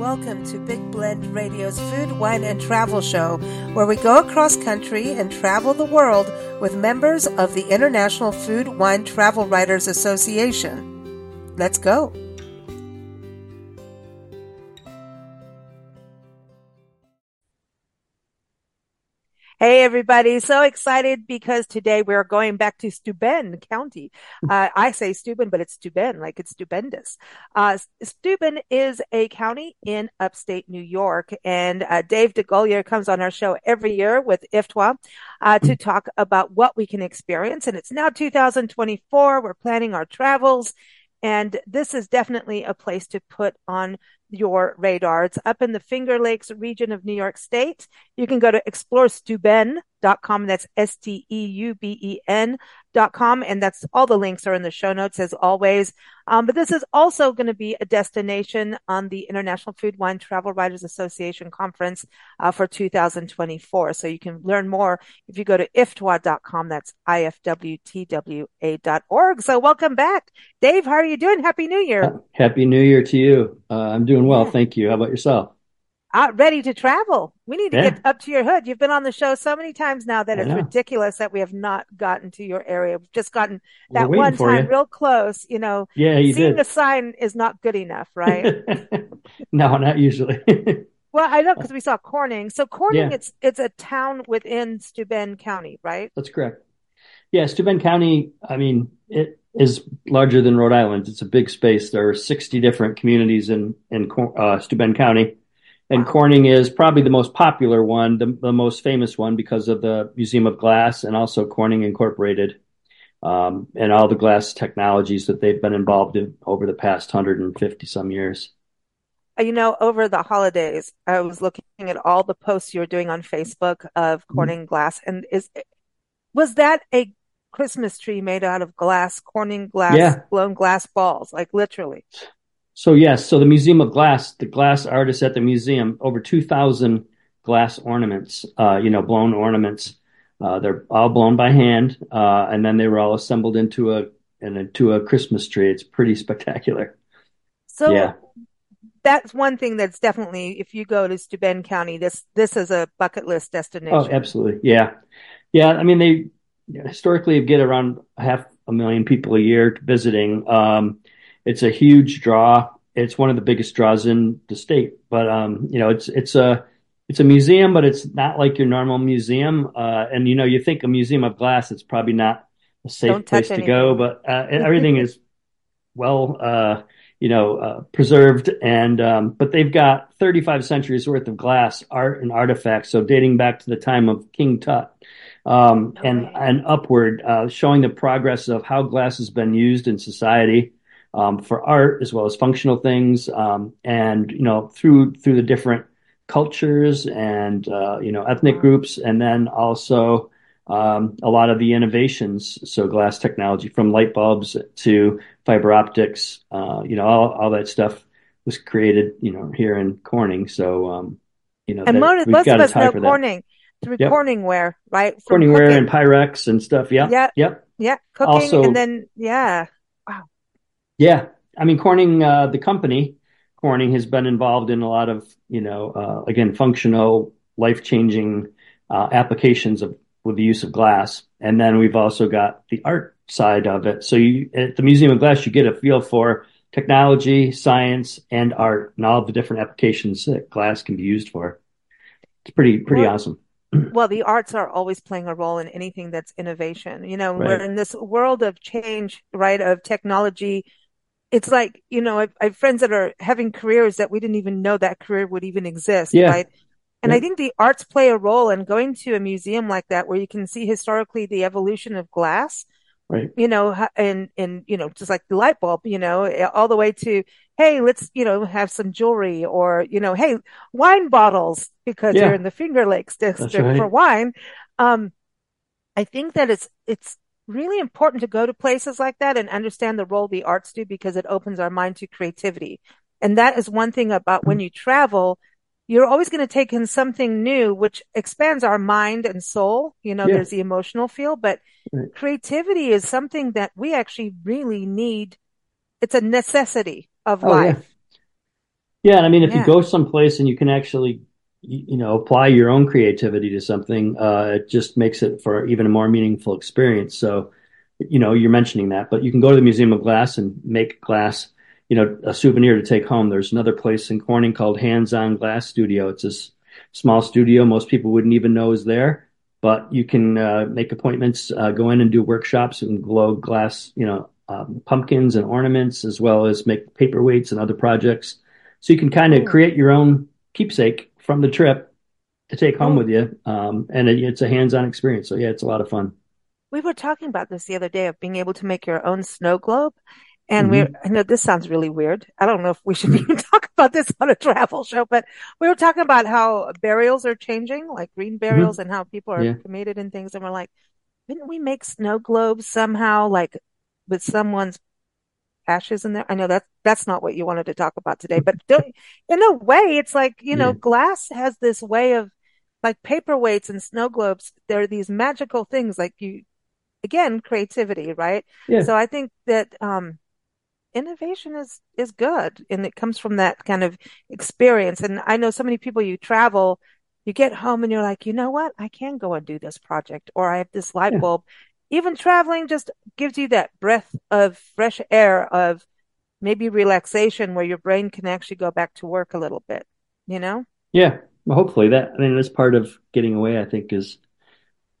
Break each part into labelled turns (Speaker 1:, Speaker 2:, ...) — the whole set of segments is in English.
Speaker 1: Welcome to Big Blend Radio's Food, Wine, and Travel Show, where we go across country and travel the world with members of the International Food, Wine, Travel Writers Association. Let's go. Hey, everybody. So excited because today we're going back to Steuben County. Uh, I say Steuben, but it's Steuben, like it's stupendous. Uh, Steuben is a county in upstate New York. And uh, Dave DeGolyer comes on our show every year with IFWTWA uh, to talk about what we can experience. And it's now 2024. We're planning our travels. And this is definitely a place to put on your radar. It's up in the Finger Lakes region of New York State. You can go to exploresteuben.com. That's S-T-E-U-B-E-N dot com. And that's all the links are in the show notes as always. Um, but this is also going to be a destination on the International Food Wine Travel Writers Association conference uh, for 2024. So you can learn more if you go to iftwa.com. That's I-F-W-T-W-A dot org. So welcome back. Dave, how are you doing? Happy New Year.
Speaker 2: Happy New Year to you. Uh, I'm doing well. Yeah. Thank you. How about yourself?
Speaker 1: uh, ready to travel. We need to yeah. get up to your hood. You've been on the show so many times now that I it's know. ridiculous that we have not gotten to your area. We've just gotten that one time you. real close. You know,
Speaker 2: yeah, you
Speaker 1: seeing
Speaker 2: did.
Speaker 1: a sign is not good enough, right?
Speaker 2: no, not usually.
Speaker 1: well, I know because we saw Corning. So Corning, yeah. it's it's a town within Steuben County, right?
Speaker 2: That's correct. Yeah, Steuben County. I mean, it is larger than Rhode Island. It's a big space. There are 60 different communities in in uh, Steuben County and Corning is probably the most popular one, the, the, most famous one because of the Museum of Glass and also Corning Incorporated um, and all the glass technologies that they've been involved in over the past 150 some years.
Speaker 1: Uh, you know, over the holidays, I was looking at all the posts you were doing on Facebook of mm-hmm. Corning glass, and is was that a Christmas tree made out of glass, Corning glass, yeah. blown glass balls, like literally?
Speaker 2: So yes, so the Museum of Glass, the glass artists at the museum, over 2,000 glass ornaments, uh, you know, blown ornaments. Uh, they're all blown by hand, uh, and then they were all assembled into a and into a Christmas tree. It's pretty spectacular.
Speaker 1: So yeah. that's one thing that's definitely, if you go to Steuben County, this this is a bucket list destination.
Speaker 2: Oh, absolutely, yeah, yeah. I mean, they historically you get around half a million people a year visiting. Um, it's a huge draw. It's one of the biggest draws in the state. But um, you know, it's it's a it's a museum, but it's not like your normal museum. Uh, and you know, you think a museum of glass, it's probably not a safe place to go, but uh, everything is well, uh, you know, uh, preserved. And um, but they've got 35 centuries worth of glass art and artifacts, so dating back to the time of King Tut. Um, okay. and and upward, uh, showing the progress of how glass has been used in society, um, for art as well as functional things, um, and you know through through the different cultures and uh, you know ethnic groups, and then also um, a lot of the innovations. So glass technology, from light bulbs to fiber optics, uh, you know, all all that stuff was created, you know, here in Corning. So um, you know,
Speaker 1: and that, most, of us know Corning through yep. Corningware, right?
Speaker 2: From Corningware cooking. and Pyrex and stuff. Yeah.
Speaker 1: Yeah.
Speaker 2: Yep.
Speaker 1: Yeah. Cooking also, and then yeah. Wow.
Speaker 2: Yeah, I mean Corning, uh, the company Corning has been involved in a lot of you know uh, again functional, life changing uh, applications of with the use of glass, and then we've also got the art side of it. So you, at the Museum of Glass, you get a feel for technology, science, and art, and all the different applications that glass can be used for. It's pretty pretty well, awesome.
Speaker 1: well, the arts are always playing a role in anything that's innovation. You know, right. we're in this world of change, right? Of technology, it's like, you know, I've, I have friends that are having careers that we didn't even know that career would even exist. Yeah. Right. And yeah. I think the arts play a role in going to a museum like that where you can see historically the evolution of glass.
Speaker 2: Right.
Speaker 1: You know, and, and, you know, just like the light bulb, you know, all the way to, Hey, let's, you know, have some jewelry or, you know, Hey, wine bottles because yeah. you're in the Finger Lakes district right. for wine. Um, I think that it's, it's really important to go to places like that and understand the role the arts do because it opens our mind to creativity. And that is one thing about when you travel, you're always going to take in something new, which expands our mind and soul. You know, yeah. there's the emotional feel, but right. creativity is something that we actually really need. It's a necessity of oh, life.
Speaker 2: Yeah, and I mean, if you go someplace and you can actually, you, you know, apply your own creativity to something, uh, it just makes it for even a more meaningful experience. So, you know, you're mentioning that, but you can go to the Museum of Glass and make glass, you know, a souvenir to take home. There's another place in Corning called Hands On Glass Studio. It's this small studio most people wouldn't even know is there, but you can uh, make appointments, uh, go in and do workshops and glow glass, you know, um, pumpkins and ornaments, as well as make paperweights and other projects. So you can kind of
Speaker 1: Oh,
Speaker 2: create your own keepsake from the trip to take home
Speaker 1: oh.
Speaker 2: with you. Um, and it, it's a hands-on experience. So yeah, it's a lot of fun.
Speaker 1: We were talking about this the other day of being able to make your own snow globe. And we're,
Speaker 2: hmm
Speaker 1: I know this sounds really weird. I don't know if we should even talk about this on a travel show, but we were talking about how burials are changing, like green burials and how people are
Speaker 2: Yeah.
Speaker 1: cremated and things. And we're like, didn't we make snow globes somehow, like with someone's ashes in there? I know that that's not what you wanted to talk about today, but don't, in a way, it's like, you know,
Speaker 2: Yeah.
Speaker 1: glass has this way of like paperweights and snow globes. They're these magical things like you, again, creativity, right?
Speaker 2: Yeah.
Speaker 1: So I think that, um, innovation is is good and it comes from that kind of experience. And I know so many people you travel, you get home and you're like, you know what? I can go and do this project or I have this light bulb. Even traveling just gives you that breath of fresh air of maybe relaxation where your brain can actually go back to work a little bit, you know,
Speaker 2: Yeah. Well, hopefully that, I mean, that's part of getting away, I think, is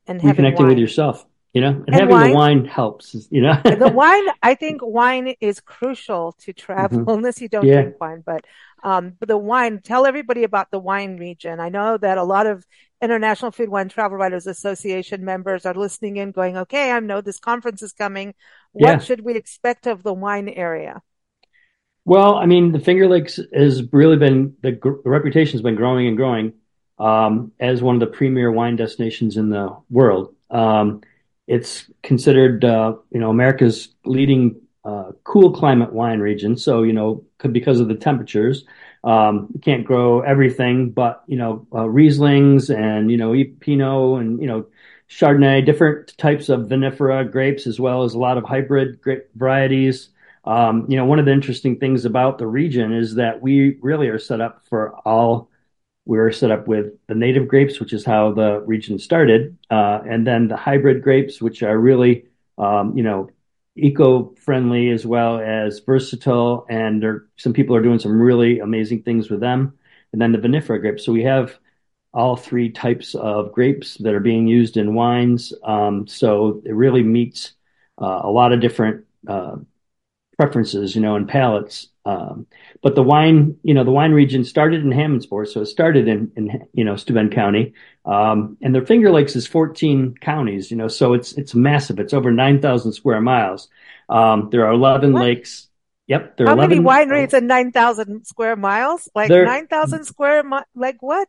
Speaker 1: and
Speaker 2: reconnecting with yourself, you know, and
Speaker 1: And
Speaker 2: having the
Speaker 1: wine
Speaker 2: wine helps, you know?
Speaker 1: The wine, I think wine is crucial to travel,
Speaker 2: hmm
Speaker 1: unless you don't
Speaker 2: Yeah.
Speaker 1: drink wine. But um, but the wine, tell everybody about the wine region. I know that a lot of International Food Wine Travel Writers Association members are listening in, going, "Okay, I know this conference is coming. What
Speaker 2: Yeah.
Speaker 1: should we expect of the wine area?"
Speaker 2: Well, I mean, the Finger Lakes has really been the, gr- the reputation has been growing and growing um, as one of the premier wine destinations in the world. Um, it's considered, uh, you know, America's leading uh, cool climate wine region. So, you know, because of the temperatures, um, you can't grow everything, but you know, uh, Rieslings and you know, Pinot and you know, Chardonnay, different types of vinifera grapes, as well as a lot of hybrid grape varieties. Um, you know, one of the interesting things about the region is that we really are set up for all. We're set up with the native grapes, which is how the region started, uh, and then the hybrid grapes, which are really, um, you know, eco-friendly as well as versatile. And there, some people are doing some really amazing things with them. And then the vinifera grapes. So we have all three types of grapes that are being used in wines. Um, so it really meets uh, a lot of different uh, preferences, you know, and palates. Um, but the wine, you know, the wine region started in Hammondsport, so it started in, in you know, Steuben County. Um, and the Finger Lakes is 14 counties, you know, so it's it's massive. It's over 9,000 square miles. Um, there are 11
Speaker 1: What?
Speaker 2: lakes. Yep, there are
Speaker 1: How many
Speaker 2: 11.
Speaker 1: wineries in nine thousand square miles? Like nine thousand square mi like what?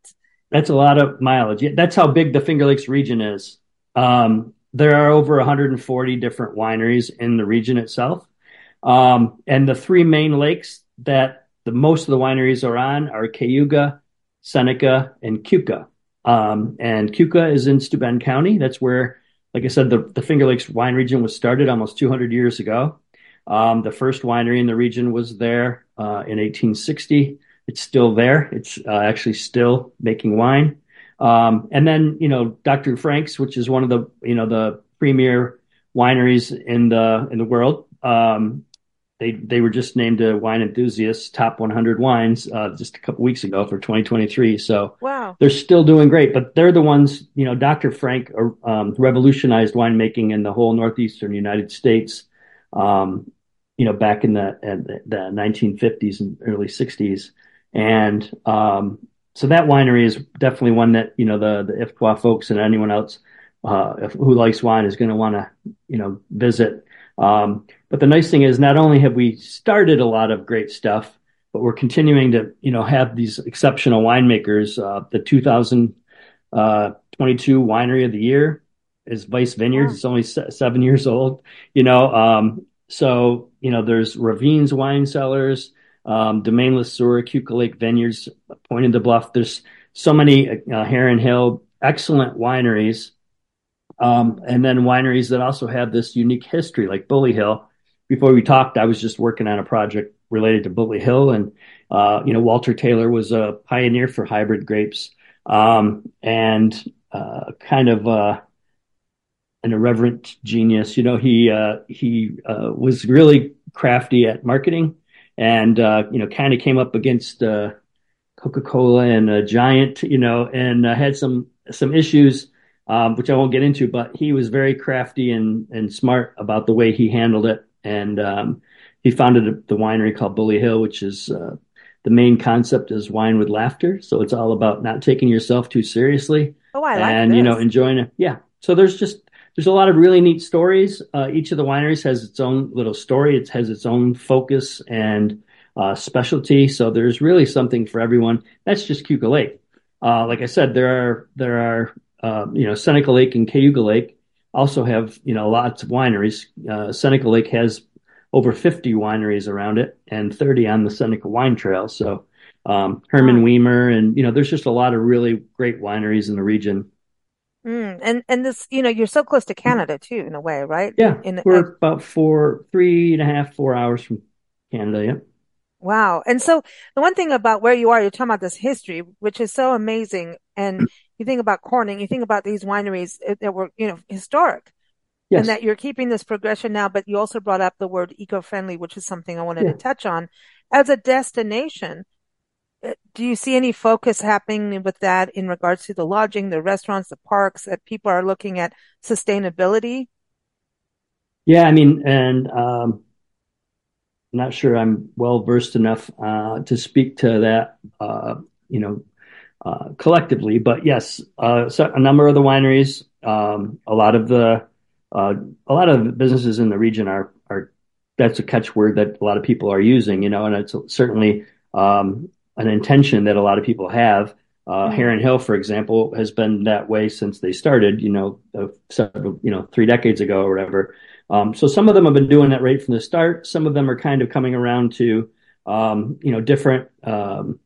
Speaker 2: that's a lot of mileage. Yeah, That's how big the Finger Lakes region is. Um, there are over 140 different wineries in the region itself. Um, and the three main lakes that the most of the wineries are on are Cayuga, Seneca, and Keuka. Um, and Keuka is in Steuben County. That's where, like I said, the, the Finger Lakes wine region was started almost 200 years ago. Um, the first winery in the region was there uh, in 1860. It's still there. It's uh, actually still making wine. Um, and then, you know, Dr. Frank's, which is one of the, you know, the premier wineries in the in the world. Um, they they were just named a wine enthusiast top 100 wines uh, just a couple weeks ago for 2023. So
Speaker 1: Wow.
Speaker 2: they're still doing great, but they're the ones. You know, Dr. Frank uh, um, revolutionized winemaking in the whole northeastern United States. Um, you know, back in the the, the 1950s and early 60s, and um, so that winery is definitely one that you know the the Ifqua folks and anyone else uh, who likes wine is going to want to you know visit. Um, but the nice thing is, not only have we started a lot of great stuff, but we're continuing to, you know, have these exceptional winemakers. Uh, the 2022 Winery of the Year is Weis Vineyards.
Speaker 1: Wow.
Speaker 2: It's only se- seven years old, you know. Um, so, you know, there's Ravines Wine Cellars, um, Domaine Le Sueur, Keuka Lake Vineyards, Pointe the Bluff. There's so many, uh, Heron Hill, excellent wineries um, and then wineries that also have this unique history, like Bully Hill. Before we talked, I was just working on a project related to Bully Hill, and uh, you know Walter Taylor was a pioneer for hybrid grapes, um, and uh, kind of uh, an irreverent genius. You know, he uh, he uh, was really crafty at marketing, and uh, you know, kind of came up against Coca Cola and a Giant, you know, and had some some issues. Um, which I won't get into, but he was very crafty and and smart about the way he handled it, and um, he founded the winery called Bully Hill, which is uh, the main concept is wine with laughter. So it's all about not taking yourself too seriously.
Speaker 1: Oh, I
Speaker 2: like and
Speaker 1: this.
Speaker 2: you know enjoying it. Yeah. So there's just there's a lot of really neat stories. Uh, each of the wineries has its own little story. It has its own focus and uh, specialty. So there's really something for everyone. That's just Cayuga Lake. Uh, like I said, there are there are uh, you know Seneca Lake and Cayuga Lake also have you know lots of wineries. Uh, Seneca Lake has over 50 wineries around it and 30 on the Seneca Wine Trail. So um, Hermann Wiemer and you know there's just a lot of really great wineries in the region.
Speaker 1: Mm, and and this, you know, you're so close to Canada too, in a way, right?
Speaker 2: Yeah,
Speaker 1: in,
Speaker 2: we're uh, about four, three and a half, four hours from Canada. Yeah.
Speaker 1: Wow. And so the one thing about where you are, you're talking about this history, which is so amazing. And you think about Corning, you think about these wineries that were, you know, historic. Yes. And that you're keeping this progression now, but you also brought up the word eco-friendly, which is something I wanted yeah. to touch on. As a destination, uh, do you see any focus happening with that in regards to the lodging, the restaurants, the parks, that people are looking at sustainability?
Speaker 2: Yeah, I mean, and um, I'm not sure I'm well versed enough uh, to speak to that, uh, you know, uh, collectively. But yes, uh, so a number of the wineries, um, a lot of the uh, a lot of businesses in the region are are that's a catchword that a lot of people are using, you know, and it's certainly um, an intention that a lot of people have. Uh, mm-hmm. Heron Hill, for example, has been that way since they started, you know, uh, several, you know, three decades ago or whatever. Um, so some of them have been doing that right from the start. Some of them are kind of coming around to, um, you know, different um,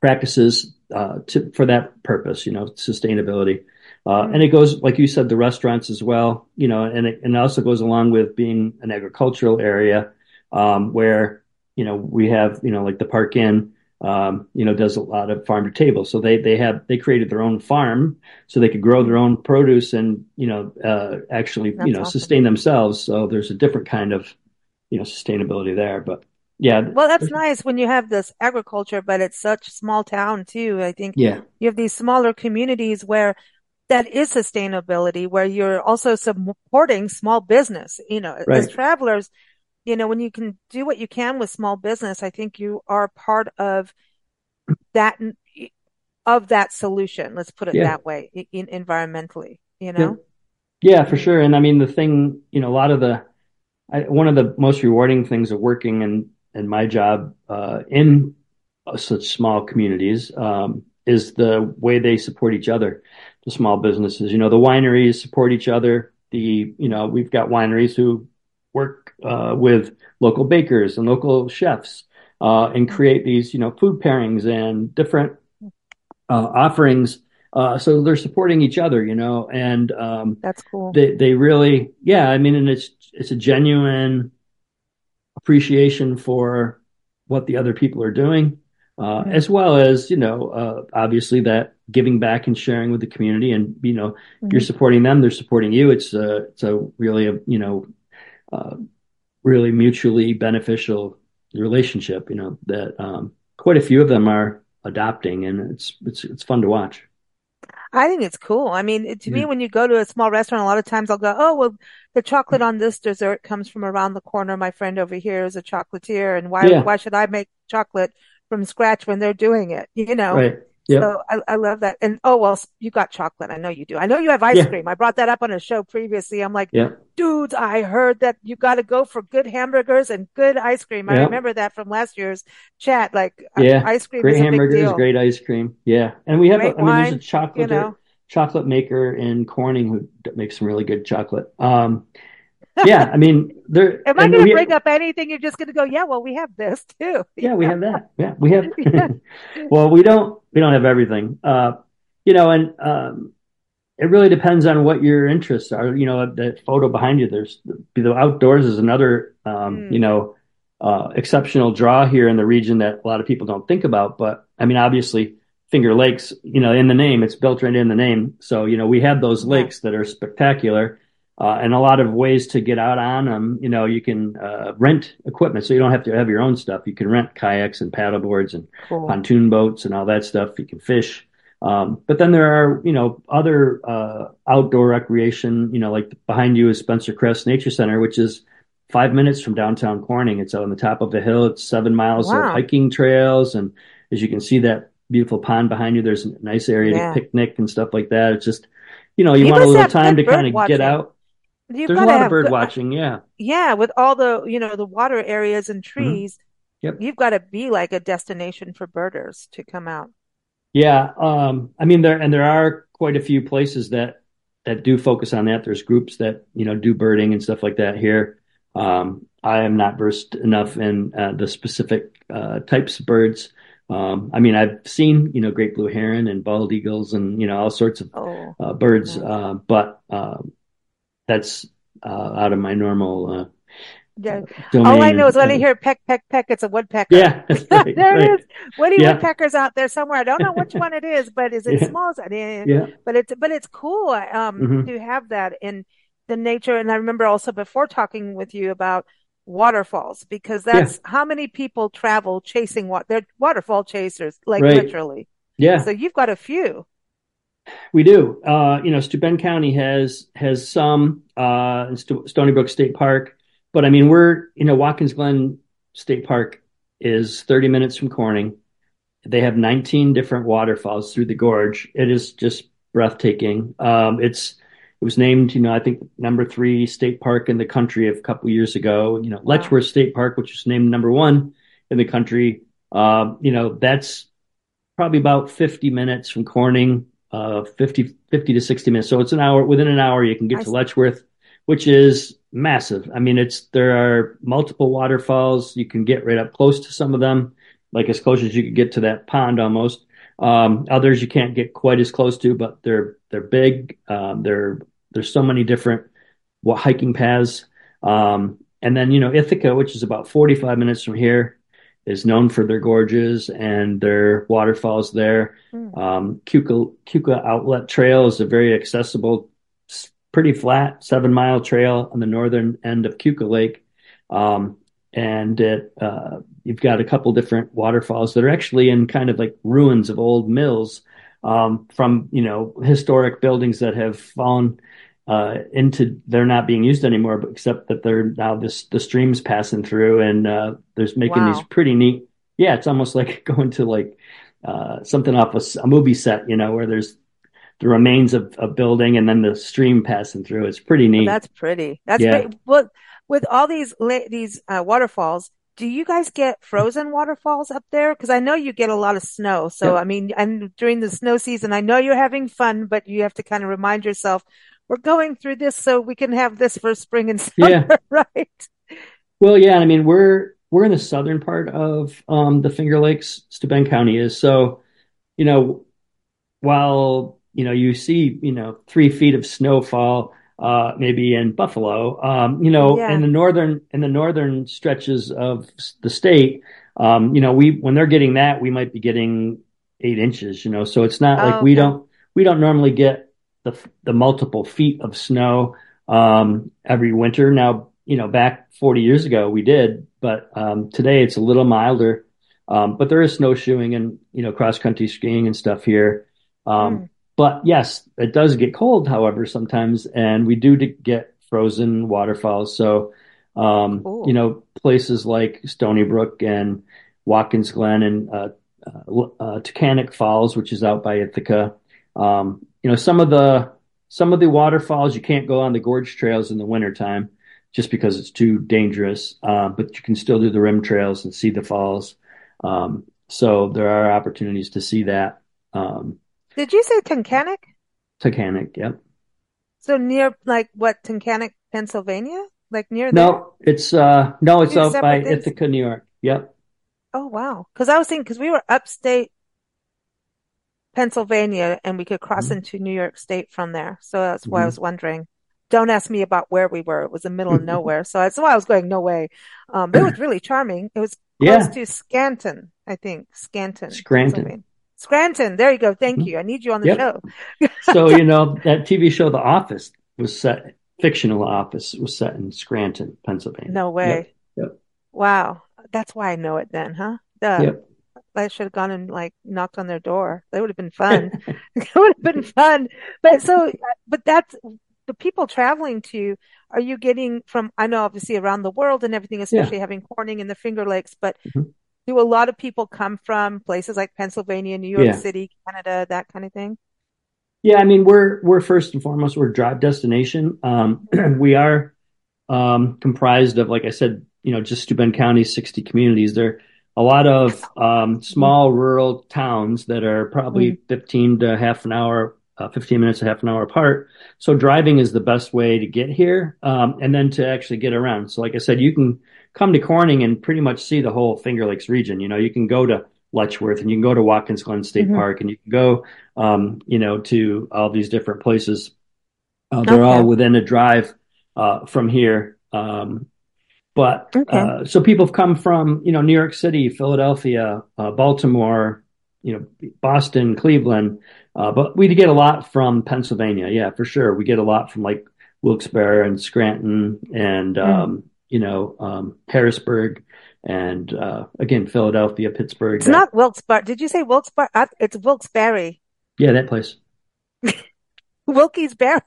Speaker 2: practices uh, to, for that purpose, you know, sustainability. Uh, and it goes, like you said, the restaurants as well, you know, and it, and it also goes along with being an agricultural area um, where, you know, we have, you know, like the Park Inn, um, you know, does a lot of farm to table. So they they have they created their own farm so they could grow their own produce and you know uh, actually That's you know awesome. sustain themselves. So there's a different kind of you know sustainability there. But yeah,
Speaker 1: well, that's nice when you have this agriculture, but it's such a small town too. I think
Speaker 2: yeah,
Speaker 1: you have these smaller communities where that is sustainability, where you're also supporting small business. You know, right. as travelers you know, when you can do what you can with small business, I think you are part of that of that solution. Let's put it yeah. that way, in, environmentally. You know.
Speaker 2: Yeah. yeah. for sure. And I mean, the thing, you know, a lot of the I, one of the most rewarding things of working in in my job uh, in such small communities um, is the way they support each other. The small businesses, you know, the wineries support each other. The you know, we've got wineries who work uh, with local bakers and local chefs uh, and create these, you know, food pairings and different uh, offerings. Uh, so they're supporting each other, you know, and um,
Speaker 1: that's cool.
Speaker 2: They they really, yeah. I mean, and it's it's a genuine appreciation for what the other people are doing, uh, mm-hmm. as well as you know, uh, obviously that giving back and sharing with the community, and you know, mm-hmm. you're supporting them, they're supporting you. It's a it's a really a you know uh, really mutually beneficial relationship. You know that um, quite a few of them are adopting, and it's it's it's fun to watch.
Speaker 1: I think it's cool. I mean, to yeah. me, when you go to a small restaurant, a lot of times I'll go, "Oh, well, the chocolate on this dessert comes from around the corner. My friend over here is a chocolatier, and why yeah. why should I make chocolate from scratch when they're doing it?" You know,
Speaker 2: right.
Speaker 1: Yep. So I, I, love that. And oh, well, you got chocolate. I know you do. I know you have ice yeah. cream. I brought that up on a show previously. I'm like,
Speaker 2: yeah.
Speaker 1: dudes, I heard that you got to go for good hamburgers and good ice cream. I remember that from last year's chat. Like,
Speaker 2: uh, yeah, ice cream great hamburgers, great ice cream. Yeah. And we have, great a, I mean, there's a chocolate, you know? chocolate maker in Corning who makes some really good chocolate. Um, yeah, I mean, there.
Speaker 1: Am I going to bring up anything? You're just going to go, yeah. Well, we have this too.
Speaker 2: yeah, we have that. Yeah, we have. well, we don't. We don't have everything. Uh, you know, and um, it really depends on what your interests are. You know, that photo behind you. There's the outdoors is another. Um, mm. You know, uh, exceptional draw here in the region that a lot of people don't think about. But I mean, obviously, Finger Lakes, you know, in the name, it's built right in the name. So, you know, we have those lakes that are spectacular. Uh, and a lot of ways to get out on them. You know, you can uh, rent equipment, so you don't have to have your own stuff. You can rent kayaks and paddle boards and cool. pontoon boats and all that stuff. You can fish. Um, but then there are, you know, other uh, outdoor recreation. You know, like behind you is Spencer Crest Nature Center, which is five minutes from downtown Corning. It's on the top of a hill. It's seven miles wow. of hiking trails, and as you can see, that beautiful pond behind you. There's a nice area yeah. to picnic and stuff like that. It's just, you know, you, you want a little time to kind of get out. You've There's a lot of bird good, watching, yeah.
Speaker 1: Yeah, with all the you know the water areas and mm-hmm. trees, mm-hmm. yep. you've got to be like a destination for birders to come out.
Speaker 2: Yeah, um, I mean there and there are quite a few places that that do focus on that. There's groups that you know do birding and stuff like that here. Um, I am not versed enough in uh, the specific uh, types of birds. Um, I mean, I've seen you know great blue heron and bald eagles and you know all sorts of oh, uh, birds, uh, but um, that's uh, out of my normal. Uh,
Speaker 1: yeah. All I know is when I hear peck, peck, peck, it's a woodpecker.
Speaker 2: Yeah, right,
Speaker 1: there
Speaker 2: right.
Speaker 1: it is. Woody yeah. woodpeckers out there somewhere. I don't know which one it is, but is it yeah. small? Yeah. But it's but it's cool um, mm-hmm. to have that in the nature. And I remember also before talking with you about waterfalls because that's yeah. how many people travel chasing what they're waterfall chasers, like right. literally.
Speaker 2: Yeah.
Speaker 1: So you've got a few.
Speaker 2: We do. Uh, you know, Steuben County has has some uh, St- Stony Brook State Park, but I mean, we're you know Watkins Glen State Park is 30 minutes from Corning. They have 19 different waterfalls through the gorge. It is just breathtaking. Um, it's it was named, you know, I think number three state park in the country a couple years ago. You know, Letchworth State Park, which is named number one in the country. Uh, you know, that's probably about 50 minutes from Corning uh, 50, 50 to 60 minutes. So it's an hour, within an hour, you can get to Letchworth, which is massive. I mean, it's, there are multiple waterfalls. You can get right up close to some of them, like as close as you could get to that pond almost. Um, others you can't get quite as close to, but they're, they're big. Um, they're, there's so many different hiking paths. Um, and then, you know, Ithaca, which is about 45 minutes from here, is known for their gorges and their waterfalls there. Mm. Um, Keuka Outlet Trail is a very accessible, pretty flat seven mile trail on the northern end of Keuka Lake. Um, and it, uh, you've got a couple different waterfalls that are actually in kind of like ruins of old mills um, from you know historic buildings that have fallen uh, into they're not being used anymore, but except that they're now this the streams passing through and uh, there's making wow. these pretty neat. Yeah, it's almost like going to like uh, something off a, a, movie set, you know, where there's the remains of a building and then the stream passing through. It's pretty neat.
Speaker 1: Well, that's pretty. That's yeah. Pretty. Well, with all these these uh, waterfalls, do you guys get frozen waterfalls up there? Because I know you get a lot of snow. So I mean, and during the snow season, I know you're having fun, but you have to kind of remind yourself we're going through this so we can have this for spring and summer, yeah. right?
Speaker 2: Well, yeah. I mean, we're we're in the southern part of um, the Finger Lakes. Steuben County is so. You know, while you know you see you know three feet of snowfall, uh, maybe in Buffalo, um, you know, yeah. in the northern in the northern stretches of the state, um, you know, we when they're getting that, we might be getting eight inches. You know, so it's not oh, like we don't we don't normally get the the multiple feet of snow um, every winter. Now, you know, back 40 years ago we did, but um, today it's a little milder. Um, but there is snowshoeing and you know cross country skiing and stuff here. Mm. But yes, it does get cold, however, sometimes, and we do get frozen waterfalls. So um, you know, places like Stony Brook and Watkins Glen and uh, uh, uh, Taughannock Falls, which is out by Ithaca. Um, you know, some of the some of the waterfalls you can't go on the gorge trails in the wintertime just because it's too dangerous. Uh, but you can still do the rim trails and see the falls. Um, so there are opportunities to see that. Um,
Speaker 1: Did you say Tunkhannock?
Speaker 2: Tunkhannock, yep.
Speaker 1: So near like what Tunkhannock, Pennsylvania? Like near
Speaker 2: there? No, it's uh no, it's out by things? Ithaca, New York. Yep.
Speaker 1: Oh wow. Cuz I was thinking cuz we were upstate Pennsylvania and we could cross mm-hmm. into New York State from there. So that's why mm-hmm. I was wondering. don't ask me about where we were. It was the middle of nowhere. So that's why I was going, no way. Um, but it was really charming. It was close
Speaker 2: Yeah,
Speaker 1: to Scanton, I think. Scanton,
Speaker 2: Scranton.
Speaker 1: Scranton. There you go. Thank
Speaker 2: Mhm.
Speaker 1: you. I need you on the
Speaker 2: Yep.
Speaker 1: show.
Speaker 2: So, you know, that TV show, The Office, was set, fictional Office was set in Scranton, Pennsylvania.
Speaker 1: No
Speaker 2: Yep.
Speaker 1: way.
Speaker 2: Yep.
Speaker 1: Wow. That's why I know it then, huh? Duh.
Speaker 2: Yep.
Speaker 1: I should have gone and like knocked on their door. That would have been fun. It would have been fun. But so, but that's the people traveling to, are you getting from, I know obviously around the world and everything,
Speaker 2: Yeah.
Speaker 1: especially having Corning in the Finger Lakes, but
Speaker 2: Mhm.
Speaker 1: do a lot of people come from places like Pennsylvania, New York
Speaker 2: Yeah.
Speaker 1: City, Canada, that kind of thing?
Speaker 2: Yeah, I mean, we're we're first and foremost we're a drive destination. Um, we are um, comprised of, like I said, you know, just Steuben County, 60 communities. There a lot of um, small rural towns that are probably 15 to half an hour, uh, 15 minutes to half an hour apart. So driving is the best way to get here, um, and then to actually get around. So, like I said, you can come to Corning and pretty much see the whole Finger Lakes region. You know, you can go to Letchworth and you can go to Watkins Glen State
Speaker 1: Mhm.
Speaker 2: Park and you can go, um, you know, to all these different places. Uh, they're all within a drive uh, from here. Um, but
Speaker 1: Okay.
Speaker 2: uh, so people have come from, you know, New York City, Philadelphia, uh, Baltimore, you know, Boston, Cleveland. Uh, but we get a lot from Pennsylvania. Yeah, for sure. We get a lot from like Wilkes-Barre and Scranton and,
Speaker 1: Mm.
Speaker 2: um, you know, um, Harrisburg and uh, again, Philadelphia, Pittsburgh.
Speaker 1: It's
Speaker 2: That,
Speaker 1: not Wilkes-Barre. Did you say Wilkes-Barre? It's Wilkes-Barre.
Speaker 2: yeah, that place.
Speaker 1: Wilkes-Barre.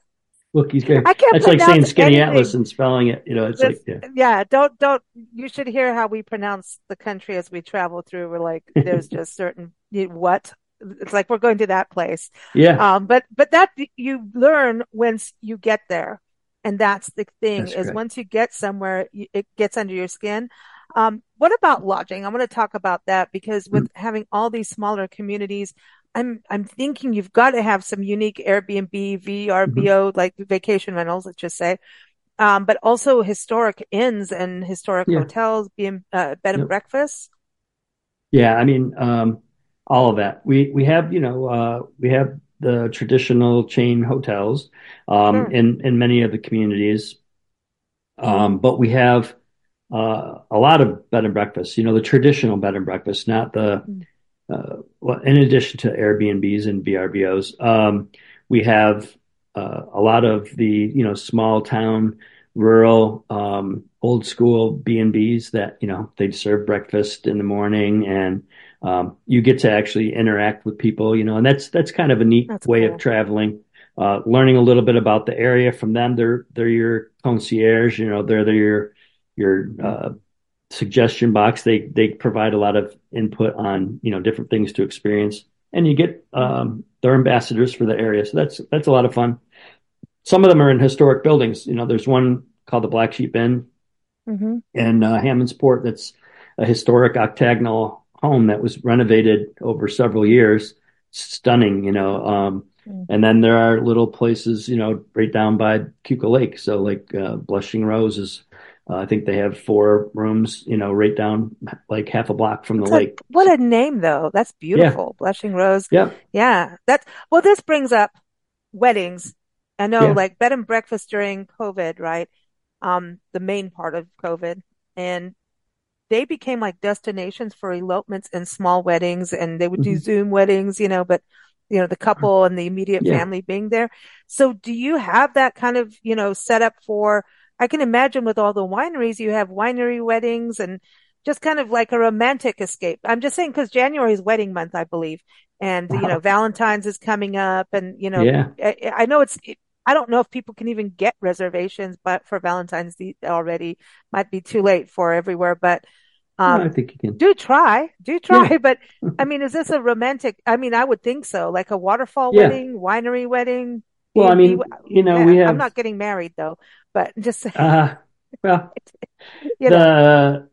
Speaker 2: Wilkes-Barre.
Speaker 1: I can't
Speaker 2: That's like saying Skinny
Speaker 1: anything.
Speaker 2: Atlas and spelling it. You know, it's like, yeah.
Speaker 1: yeah, don't don't you should hear how we pronounce the country as we travel through. We're like, there's just certain you- what it's like we're going to that place.
Speaker 2: Yeah,
Speaker 1: Um, but but that you learn once you get there, and that's the thing
Speaker 2: that's
Speaker 1: is
Speaker 2: correct.
Speaker 1: once you get somewhere, you, it gets under your skin. Um, what about lodging? I want to talk about that because with having all these smaller communities, I'm I'm thinking you've got to have some unique Airbnb, VRBO, like vacation rentals, let's just say. Um, but also historic inns and historic
Speaker 2: Yeah.
Speaker 1: hotels, being uh, bed and
Speaker 2: Yep.
Speaker 1: breakfast.
Speaker 2: Yeah, I mean, um, all of that. We we have, you know, uh, we have the traditional chain hotels um,
Speaker 1: Sure.
Speaker 2: in in many of the communities, um, but we have uh, a lot of bed and breakfast. You know, the traditional bed and breakfast, not the
Speaker 1: Mm.
Speaker 2: Uh, well, in addition to Airbnbs and VRBOs, um, we have uh, a lot of the you know small town, rural, um, old school B and Bs that you know they serve breakfast in the morning, and um, you get to actually interact with people, you know, and that's that's kind of a neat
Speaker 1: That's
Speaker 2: way
Speaker 1: cool.
Speaker 2: of traveling. Uh, learning a little bit about the area from them. They're they're your concierge, you know, they're they're your your uh, suggestion box. They they provide a lot of input on you know different things to experience, and you get um, they're ambassadors for the area. So that's that's a lot of fun. Some of them are in historic buildings. You know, there's one called the Black Sheep Inn
Speaker 1: hmm
Speaker 2: in uh, Hammondsport. That's a historic octagonal home that was renovated over several years. Stunning, you know. Um,
Speaker 1: Mm.
Speaker 2: and then there are little places, you know, right down by Keuka Lake. So like uh, Blushing Rose is, uh, I think they have four rooms, you know, right down like half a block from the
Speaker 1: It's a,
Speaker 2: lake.
Speaker 1: what a name though. That's
Speaker 2: Yeah,
Speaker 1: beautiful. Blushing Rose.
Speaker 2: yeah,
Speaker 1: Yeah. That's, well, this brings up weddings. I know
Speaker 2: yeah,
Speaker 1: like bed and breakfast during COVID, right? Um, the main part of COVID and they became like destinations for elopements and small weddings and they would do
Speaker 2: hmm
Speaker 1: Zoom weddings, you know, but you know, the couple and the immediate
Speaker 2: yeah,
Speaker 1: family being there. So do you have that kind of, you know, set up for, I can imagine with all the wineries, you have winery weddings and just kind of like a romantic escape. I'm just saying because January is wedding month, I believe. And, you know, Valentine's is coming up and, you know,
Speaker 2: yeah,
Speaker 1: I, I know it's, I don't know if people can even get reservations, but for Valentine's already might be too late for everywhere, but
Speaker 2: no, I
Speaker 1: um,
Speaker 2: think you can.
Speaker 1: do try, do
Speaker 2: Yeah,
Speaker 1: try. But I mean, is this a romantic? I mean, I would think so, like a waterfall
Speaker 2: yeah.
Speaker 1: wedding, winery wedding,
Speaker 2: Well, I mean, you know, we have.
Speaker 1: I'm not getting married though, but just
Speaker 2: uh, well,
Speaker 1: you know,
Speaker 2: the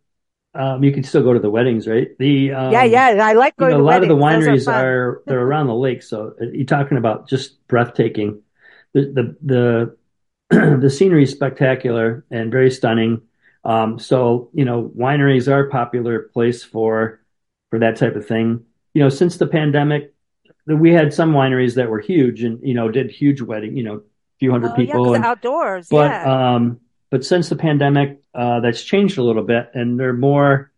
Speaker 2: um, you can still go to the weddings, right? The
Speaker 1: yeah,
Speaker 2: um,
Speaker 1: yeah. I like
Speaker 2: you
Speaker 1: going
Speaker 2: know, a lot of the
Speaker 1: weddings; those are
Speaker 2: wineries are they're around the lake, so uh, you're talking about just breathtaking. The the the the scenery is spectacular and very stunning. Um, so you know, wineries are a popular place for for that type of thing. You know, since the pandemic, we had some wineries that were huge and you know did huge wedding, you know, a few hundred
Speaker 1: Oh,
Speaker 2: people.
Speaker 1: because
Speaker 2: And,
Speaker 1: outdoors.
Speaker 2: but
Speaker 1: Yeah.
Speaker 2: um, but since the pandemic, uh, that's changed a little bit, and they're more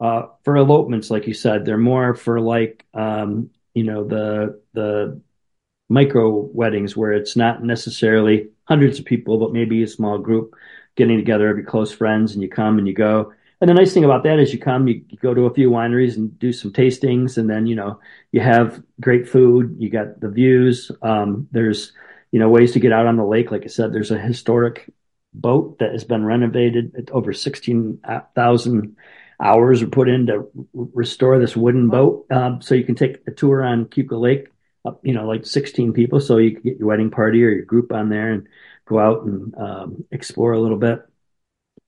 Speaker 2: uh, for elopements, like you said. They're more for like um, you know the the micro weddings where it's not necessarily hundreds of people, but maybe a small group getting together of your close friends, and you come and you go. And the nice thing about that is you come, you, you go to a few wineries and do some tastings, and then you know you have great food. You got the views. Um, there's you know ways to get out on the lake. Like I said, there's a historic boat that has been renovated. It's over sixteen thousand hours were put in to restore this wooden boat. Um, so you can take a tour on Keuka Lake. Up, you know, like 16 people, so you can get your wedding party or your group on there and go out and um, explore a little bit.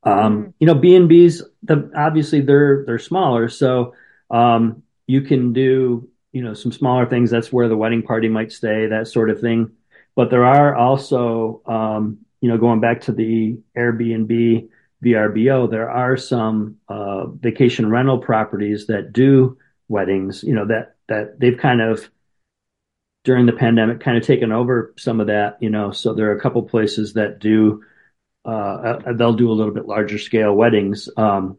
Speaker 2: Um,
Speaker 1: Mm.
Speaker 2: you know, B and B's, the, obviously they're they're smaller, so um, you can do you know some smaller things. That's where the wedding party might stay, that sort of thing. But there are also, um, you know, going back to the Airbnb, VRBO, there are some uh, vacation rental properties that do weddings. You know that that they've kind of during the pandemic kind of taken over some of that. You know, so there are a couple places that do uh, uh, they'll do a little bit larger scale weddings. Um,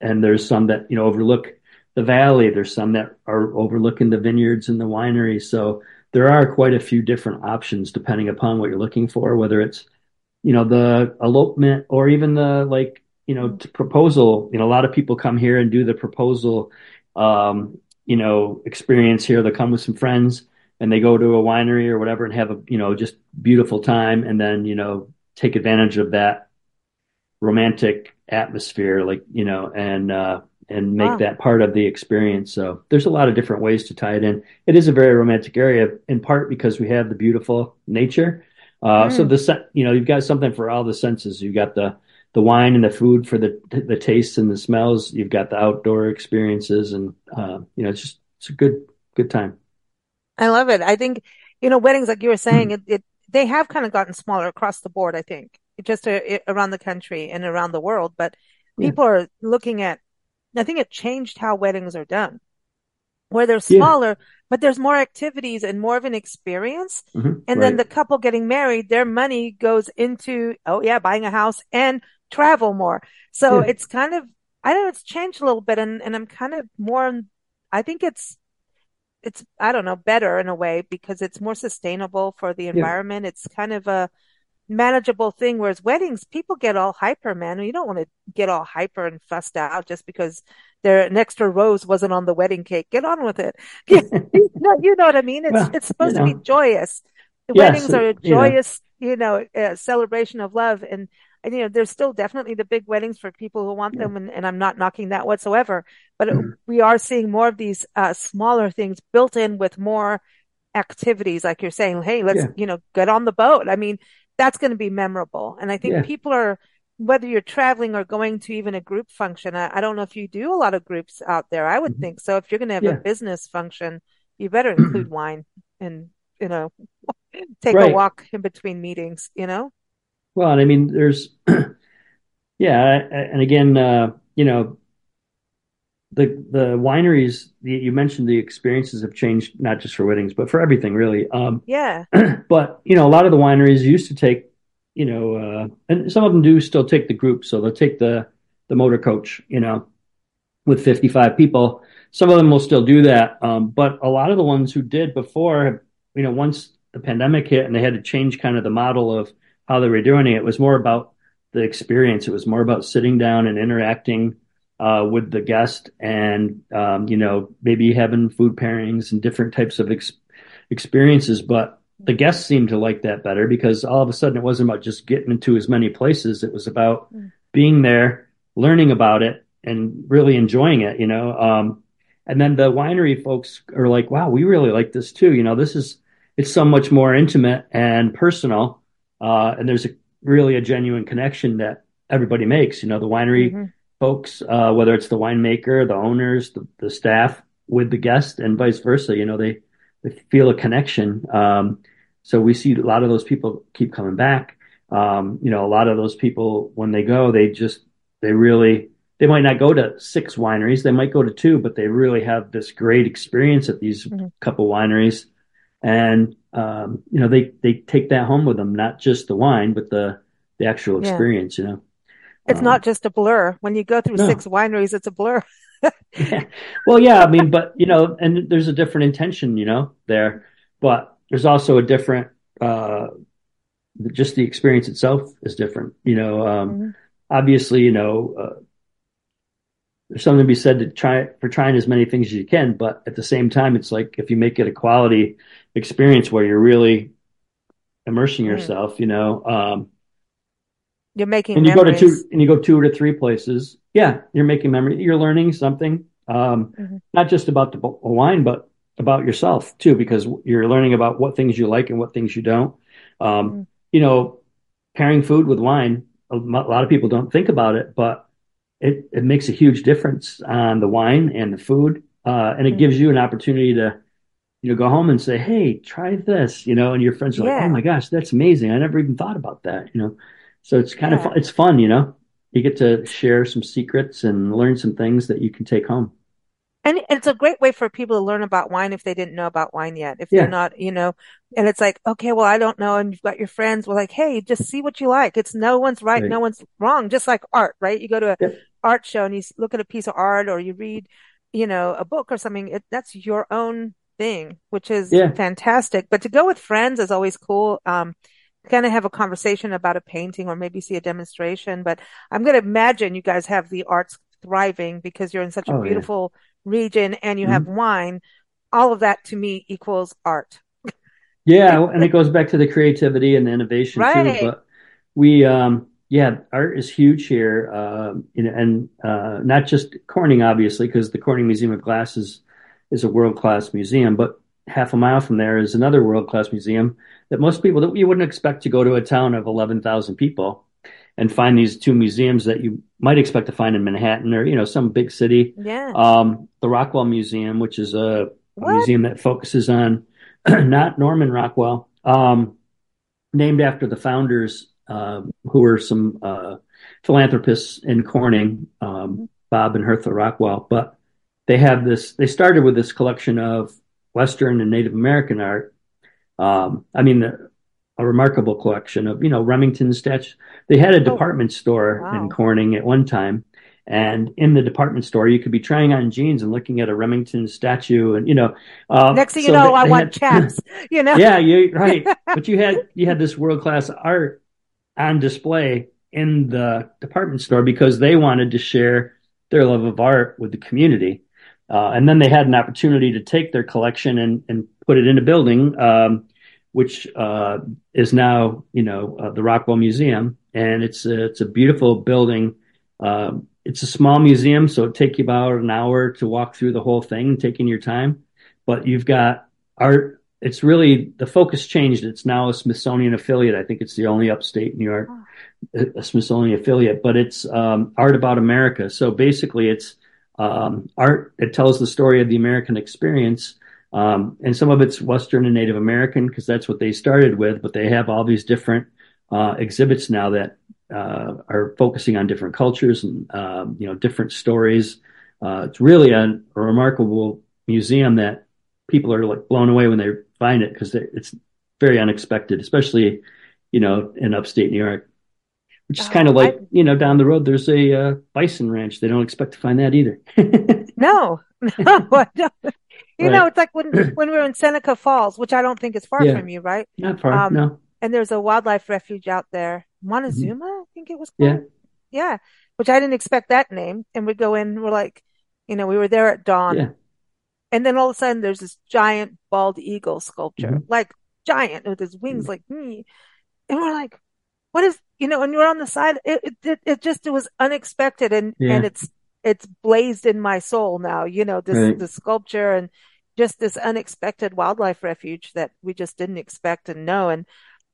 Speaker 2: and there's some that, you know, overlook the valley. There's some that are overlooking the vineyards and the wineries. So there are quite a few different options depending upon what you're looking for, whether it's, you know, the elopement or even the like, you know, proposal. You know, a lot of people come here and do the proposal, um, you know, experience here. They come with some friends and they go to a winery or whatever and have a, you know, just beautiful time. And then, you know, take advantage of that romantic atmosphere, like, you know, and, uh, and make
Speaker 1: Wow.
Speaker 2: that part of the experience. So there's a lot of different ways to tie it in. It is a very romantic area in part because we have the beautiful nature. Uh, so
Speaker 1: Mm.
Speaker 2: the, you know, you've got something for all the senses. You've got the, the wine and the food for the, the tastes and the smells. You've got the outdoor experiences and, uh, you know, it's just, it's a good, good time.
Speaker 1: I love it. I think, you know, weddings, like you were saying, it, it they have kind of gotten smaller across the board, I think, just uh, around the country and around the world. But
Speaker 2: Yeah.
Speaker 1: people are looking at, I think it changed how weddings are done, where they're
Speaker 2: Yeah.
Speaker 1: smaller, but there's more activities and more of an experience.
Speaker 2: Mhm.
Speaker 1: And then the couple getting married, their money goes into, oh yeah, buying a house and travel more. So
Speaker 2: Yeah.
Speaker 1: it's kind of, I know, it's changed a little bit and, and I'm kind of more, I think it's, it's, I don't know, better in a way because it's more sustainable for the
Speaker 2: Yeah.
Speaker 1: environment. It's kind of a manageable thing. Whereas weddings, people get all hyper, man. You don't want to get all hyper and fussed out just because there an extra rose wasn't on the wedding cake. Get on with it. You know, you know what I mean? It's
Speaker 2: Well,
Speaker 1: it's
Speaker 2: you
Speaker 1: supposed to be
Speaker 2: know,
Speaker 1: joyous.
Speaker 2: yes,
Speaker 1: Weddings are a
Speaker 2: you know,
Speaker 1: joyous, you know, uh, celebration of love. And, you know, there's still definitely the big weddings for people who want
Speaker 2: yeah.
Speaker 1: them. And, and I'm not knocking that whatsoever, but it, we are seeing more of these, uh, smaller things built in with more activities. Like you're saying, Hey, let's,
Speaker 2: Yeah.
Speaker 1: you know, get on the boat. I mean, that's going to be memorable. And I think
Speaker 2: Yeah.
Speaker 1: people are, whether you're traveling or going to even a group function, I, I don't know if you do a lot of groups out there. I would
Speaker 2: Mhm.
Speaker 1: think so. If you're going to have a business function, you better include wine and, you know, take a walk in between meetings, you know?
Speaker 2: Well, and I mean, there's, yeah, and again, uh, you know, the the wineries you mentioned the experiences have changed not just for weddings but for everything really. Um,
Speaker 1: Yeah.
Speaker 2: but you know, a lot of the wineries used to take, you know, uh, and some of them do still take the group, so they'll take the the motor coach, you know, with 55 people. Some of them will still do that, um, but a lot of the ones who did before, you know, once the pandemic hit and they had to change kind of the model of how they were doing it, it was more about the experience. It was more about sitting down and interacting uh, with the guest, and um, you know, maybe having food pairings and different types of ex- experiences. But the guests seemed to like that better because all of a sudden it wasn't about just getting into as many places. It was about
Speaker 1: Mm.
Speaker 2: being there, learning about it, and really enjoying it. You know. Um, and then the winery folks are like, wow, we really like this too. You know, this is, it's so much more intimate and personal. Uh, and there's a really a genuine connection that everybody makes. You know, the winery
Speaker 1: hmm
Speaker 2: folks, uh, whether it's the winemaker, the owners, the, the staff with the guest and vice versa, you know, they, they feel a connection. Um, so we see a lot of those people keep coming back. Um, you know, a lot of those people, when they go, they just, they really, they might not go to six wineries. They might go to two, but they really have this great experience at these
Speaker 1: Mhm.
Speaker 2: couple wineries. And um, you know, they they take that home with them, not just the wine, but the the actual
Speaker 1: Yeah.
Speaker 2: experience. You know,
Speaker 1: It's not
Speaker 2: um,
Speaker 1: just a blur. When you go through six wineries, it's a blur.
Speaker 2: yeah, well, yeah, I mean, but you know, and there's a different intention, you know, there, but there's also a different, uh, just the experience itself is different. You know, um,
Speaker 1: Mhm.
Speaker 2: obviously, you know, uh, there's something to be said to try for trying as many things as you can, but at the same time, it's like if you make it a quality experience where you're really immersing
Speaker 1: Mm.
Speaker 2: yourself, you know, um,
Speaker 1: You're making
Speaker 2: and you go to two and you go two to three places, yeah, you're making memory, you're learning something, um,
Speaker 1: Mhm.
Speaker 2: not just about the wine, but about yourself too, because you're learning about what things you like and what things you don't. Um,
Speaker 1: Mm.
Speaker 2: you know, pairing food with wine, a lot of people don't think about it, but it, it makes a huge difference on the wine and the food. Uh, and it
Speaker 1: Mm.
Speaker 2: gives you an opportunity to, you know, go home and say, Hey, try this, you know, and your friends are like, Oh my gosh, that's amazing. I never even thought about that, you know? So it's kind of
Speaker 1: Yeah.
Speaker 2: fun. It's fun, you know, you get to share some secrets and learn some things that you can take home.
Speaker 1: And it's a great way for people to learn about wine if they didn't know about wine yet. If they're not, you know, and it's like, okay, well, I don't know. And you've got your friends. Well, like, hey, just see what you like. It's no one's right,
Speaker 2: Right.
Speaker 1: no one's wrong. Just like art, right? You go to a
Speaker 2: Yep.
Speaker 1: art show and you look at a piece of art or you read, you know, a book or something. It, that's your own thing, which is
Speaker 2: Yeah.
Speaker 1: fantastic. But to go with friends is always cool. Um, kind of have a conversation about a painting or maybe see a demonstration. But I'm going to imagine you guys have the arts thriving because you're in such a
Speaker 2: Oh yeah.
Speaker 1: Region and you have
Speaker 2: Mhm.
Speaker 1: wine. All of that to me equals art.
Speaker 2: Yeah, and it goes back to the creativity and the innovation too. But we, um, yeah, art is huge here, um, you know, and uh, not just Corning, obviously, because the Corning Museum of Glass is is a world class museum. But half a mile from there is another world class museum that most people that you wouldn't expect to go to a town of eleven thousand people and find these two museums that you might expect to find in Manhattan or you know some big city.
Speaker 1: Yeah.
Speaker 2: Um, the Rockwell Museum, which is a, a museum that focuses on not Norman Rockwell, um, named after the founders, uh, who were some uh, philanthropists in Corning, um, Bob and Hertha Rockwell. But they have this. They started with this collection of Western and Native American art. Um, I mean, a, a remarkable collection of you know Remington statues. They had a
Speaker 1: Oh,
Speaker 2: department store in. Corning at one time. And in the department store, you could be trying on jeans and looking at a Remington statue, and you know, uh,
Speaker 1: Next thing you know, I want
Speaker 2: had
Speaker 1: chaps, you know?
Speaker 2: Yeah, you right. But you had you had this world class art on display in the department store because they wanted to share their love of art with the community. Uh, and then they had an opportunity to take their collection and, and put it in a building, um, which uh, is now, you know, uh, the Rockwell Museum. And it's a, it's a beautiful building. Um, it's a small museum, so it take you about an hour to walk through the whole thing, taking your time. But you've got art. It's really the focus changed. It's now a Smithsonian affiliate. I think it's the only upstate New York a Smithsonian affiliate, but it's um, art about America. So basically, it's um, art that tells the story of the American experience. Um, and some of it's Western and Native American because that's what they started with, but they have all these different uh, exhibits now that uh, are focusing on different cultures and um, you know different stories. Uh, it's really a, a remarkable museum that people are like blown away when they find it because it's very unexpected, especially you know in upstate New York which is kind
Speaker 1: oh,
Speaker 2: of
Speaker 1: I,
Speaker 2: like you know down the road there's a uh, bison ranch. They don't expect to find that either.
Speaker 1: No, no, You know, it's like when, when we were in Seneca Falls, which I don't think is far
Speaker 2: yeah
Speaker 1: from you, right?
Speaker 2: not far
Speaker 1: Um,
Speaker 2: no
Speaker 1: and there's a wildlife refuge out there,
Speaker 2: Mhm.
Speaker 1: Montezuma, I think it was
Speaker 2: yeah
Speaker 1: called. Yeah, which I didn't expect that name. And we go in, we're like, you know, we were there at dawn.
Speaker 2: yeah
Speaker 1: And then all of a sudden there's this giant bald eagle sculpture,
Speaker 2: hmm
Speaker 1: like giant with his wings like me. And we're like, what is, you know, and you're on the side. It, it, it, it just, it was unexpected and, and it's, it's blazed in my soul now, you know, this,
Speaker 2: right
Speaker 1: this sculpture and just this unexpected wildlife refuge that we just didn't expect and know. And,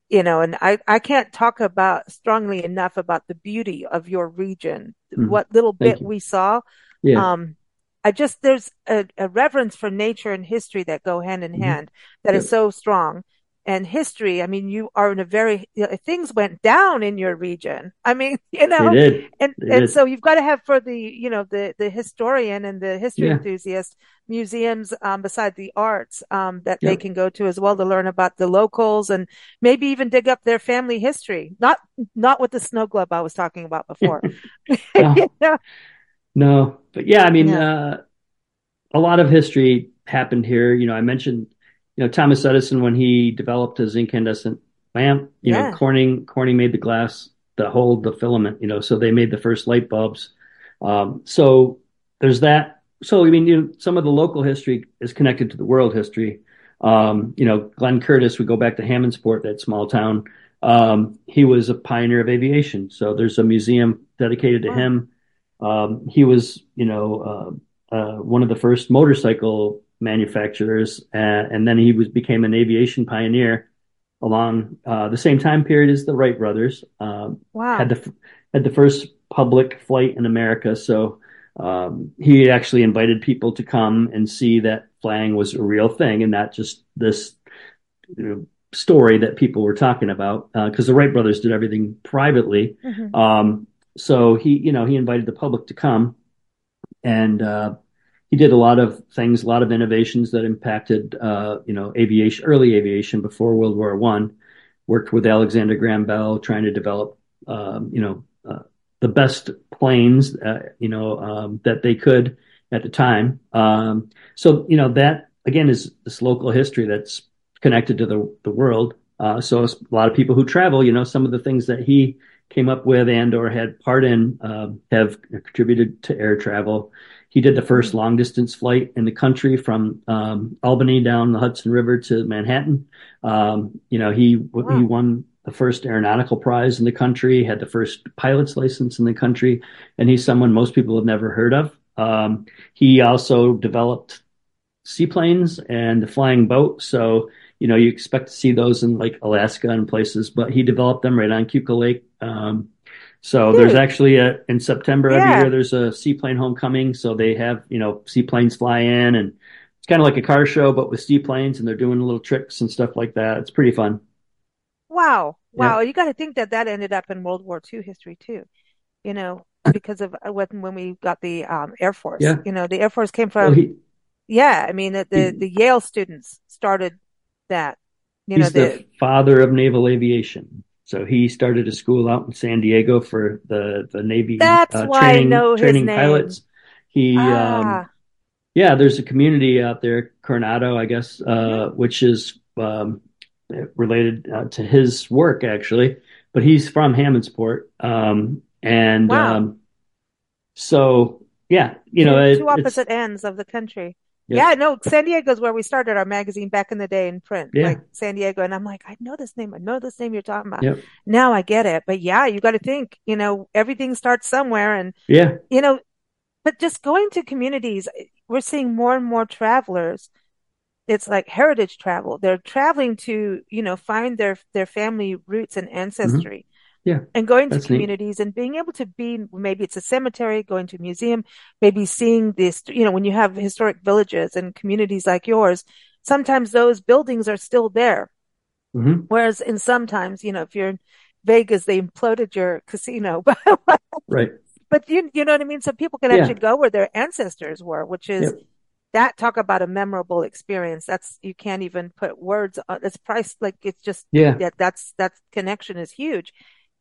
Speaker 1: you know, and I, I can't talk about strongly enough about the beauty of your region,
Speaker 2: Mhm.
Speaker 1: what little
Speaker 2: thank
Speaker 1: bit
Speaker 2: you
Speaker 1: we saw.
Speaker 2: yeah
Speaker 1: Um, I just, there's a, a reverence for nature and history that go hand in
Speaker 2: hmm
Speaker 1: hand that is
Speaker 2: yep
Speaker 1: so strong. And history. I mean, you are in a very, you know, things went down in your region. I mean, you know, and, and
Speaker 2: did.
Speaker 1: so you've got to have for the, you know, the, the historian and the history
Speaker 2: Yeah.
Speaker 1: enthusiast museums, um, beside the arts, um, that they can go to as well to learn about the locals and maybe even dig up their family history. Not, not with the snow globe I was talking about before.
Speaker 2: No,
Speaker 1: You know?
Speaker 2: no. But yeah, I mean,
Speaker 1: Yeah.
Speaker 2: uh, a lot of history happened here. You know, I mentioned, you know, Thomas Edison when he developed his incandescent lamp. You know, Corning Corning made the glass that hold the filament. You know, so they made the first light bulbs. Um, so there's that. So I mean, you know, some of the local history is connected to the world history. Um, you know, Glenn Curtiss, we go back to Hammondsport, that small town. Um, he was a pioneer of aviation. So there's a museum dedicated to
Speaker 1: Wow.
Speaker 2: him. Um, he was, you know, uh, uh, one of the first motorcycle manufacturers, uh, and then he was became an aviation pioneer along uh, the same time period as the Wright brothers. Um, had the had the first public flight in America, so um, he actually invited people to come and see that flying was a real thing and not just this you know, story that people were talking about. Because the Wright brothers did everything privately,
Speaker 1: hmm
Speaker 2: um, so he you know he invited the public to come and uh, he did a lot of things, a lot of innovations that impacted, uh, you know, aviation, early aviation before World War One. Worked with Alexander Graham Bell, trying to develop, um, you know, uh, the best planes, uh, you know, um, that they could at the time. Um, so, you know, that again is this local history that's connected to the the world. Uh, so a lot of people who travel, you know, some of the things that he came up with and or had part in um, have contributed to air travel. He did the first long distance flight in the country from um, Albany down the Hudson River to Manhattan. Um, you know, he he won the first aeronautical prize in the country, had the first pilot's license in the country, and he's someone most people have never heard of. Um, he also developed seaplanes and the flying boat. So, you know, you expect to see those in like Alaska and places, but he developed them right on Keuka Lake. Um, so there's actually a, in September every year, there's a seaplane homecoming. So they have, you know, seaplanes fly in and it's kind of like a car show, but with seaplanes and they're doing little tricks and stuff like that. It's pretty fun.
Speaker 1: Wow.
Speaker 2: Yeah.
Speaker 1: Wow. You got to think that that ended up in World War II history too, you know, because of uh, when, when we got the um, Air Force,
Speaker 2: Yeah.
Speaker 1: you know, the Air Force came
Speaker 2: Well,
Speaker 1: from,
Speaker 2: he,
Speaker 1: yeah, I mean, the, the,
Speaker 2: he
Speaker 1: the Yale students started that, you know,
Speaker 2: he's
Speaker 1: the,
Speaker 2: the father of naval aviation. So he started a school out in San Diego for the, the Navy,
Speaker 1: that's
Speaker 2: uh,
Speaker 1: why I
Speaker 2: training,
Speaker 1: know his
Speaker 2: training
Speaker 1: name.
Speaker 2: pilots. He, um,
Speaker 1: Ah,
Speaker 2: Yeah, there's a community out there, Coronado, I guess, uh, which is um, related uh, to his work actually, but he's from Hammondsport, um, and
Speaker 1: Wow.
Speaker 2: um, so yeah, you know,
Speaker 1: Two,
Speaker 2: it,
Speaker 1: two opposite ends of the country.
Speaker 2: Yep,
Speaker 1: Yeah, no, San Diego's where we started our magazine back in the day in print,
Speaker 2: yeah,
Speaker 1: like San Diego. And I'm like, I know this name. I know this name you're talking about.
Speaker 2: yep,
Speaker 1: Now I get it. But yeah, you got to think, you know, everything starts somewhere. And,
Speaker 2: yeah,
Speaker 1: you know, but just going to communities, we're seeing more and more travelers. It's like heritage travel. They're traveling to, you know, find their, their family roots and
Speaker 2: hmm
Speaker 1: ancestry
Speaker 2: yeah,
Speaker 1: and going to
Speaker 2: that's neat.
Speaker 1: communities and being able to be, maybe it's a cemetery, going to a museum, maybe seeing this, you know, when you have historic villages and communities like yours, sometimes those buildings are still there.
Speaker 2: hmm
Speaker 1: Whereas in sometimes, you know, if you're in Vegas, they imploded your casino, but
Speaker 2: Right,
Speaker 1: but you you know what I mean? So people can
Speaker 2: yeah,
Speaker 1: actually go where their ancestors were, which is
Speaker 2: yep,
Speaker 1: that talk about a memorable experience. That's you can't even put words on. It's price like it's just
Speaker 2: yeah,
Speaker 1: that that's that connection is huge.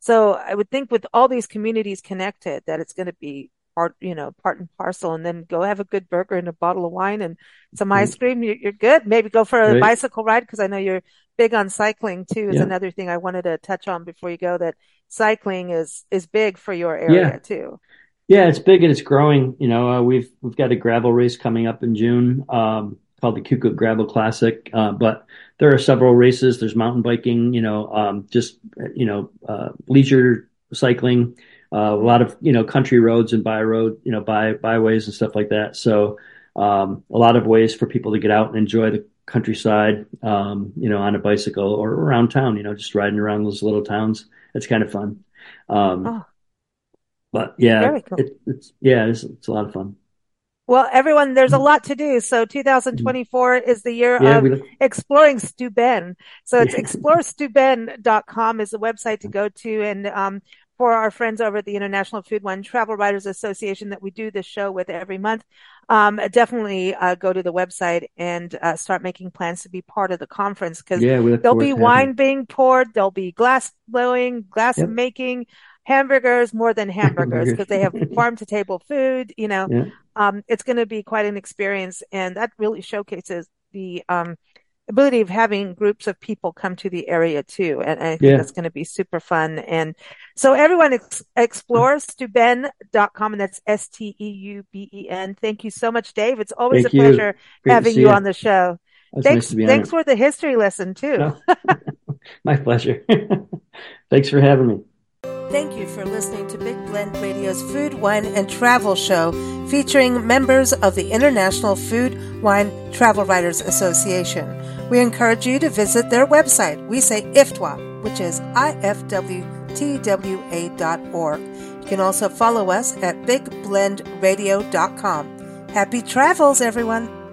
Speaker 1: So I would think with all these communities connected, that it's going to be part you know part and parcel, and then go have a good burger and a bottle of wine and some ice cream. You're, you're good. Maybe go for a
Speaker 2: right,
Speaker 1: bicycle ride because I know you're big on cycling too. Is
Speaker 2: yeah,
Speaker 1: another thing I wanted to touch on before you go. That cycling is is big for your
Speaker 2: yeah.
Speaker 1: area too.
Speaker 2: Yeah, it's big and it's growing. You know, uh, we've we've got a gravel race coming up in June, um, called the Keuka Gravel Classic. Uh, but there are several races. There's mountain biking. You know, um, just you know, uh, leisure cycling. Uh, a lot of you know country roads and by road, you know, by byways and stuff like that. So um, a lot of ways for people to get out and enjoy the countryside. Um, you know, on a bicycle or around town. You know, just riding around those little towns. It's kind of fun. Um,
Speaker 1: Oh,
Speaker 2: but yeah,
Speaker 1: cool.
Speaker 2: it, it's yeah, it's it's a lot of fun.
Speaker 1: Well, everyone, there's a lot to do. So 2024 is the year
Speaker 2: Yeah,
Speaker 1: of exploring Steuben. So it's exploresteuben.com is the website to go to. And, um, for our friends over at the International Food Wine Travel Writers Association that we do this show with every month, um, definitely uh, go to the website and uh, start making plans to be part of the conference because
Speaker 2: yeah,
Speaker 1: there'll be wine being poured, there'll be glass blowing, glass
Speaker 2: you.
Speaker 1: making, hamburgers more than hamburgers because they have farm to table food. You know,
Speaker 2: Yeah,
Speaker 1: um, it's going to be quite an experience, and that really showcases the um, ability of having groups of people come to the area too. And I think
Speaker 2: yeah.
Speaker 1: that's going to be super fun. And so everyone ex- explore steuben.com and that's S-T-E-U-B-E-N. Thank you so much, Dave. It's always a
Speaker 2: Thank you.
Speaker 1: pleasure having
Speaker 2: you
Speaker 1: on the show.
Speaker 2: It's nice
Speaker 1: Thanks,
Speaker 2: to be on
Speaker 1: thanks
Speaker 2: it.
Speaker 1: for the history lesson too.
Speaker 2: No, my pleasure. Thanks for having me.
Speaker 1: Thank you for listening to Big Blend Radio's Food, Wine, and Travel Show featuring members of the International Food, Wine, Travel Writers Association. We encourage you to visit their website. We say IFTWA, which is ifwtwa dot org. You can also follow us at bigblendradio.com. Happy travels, everyone!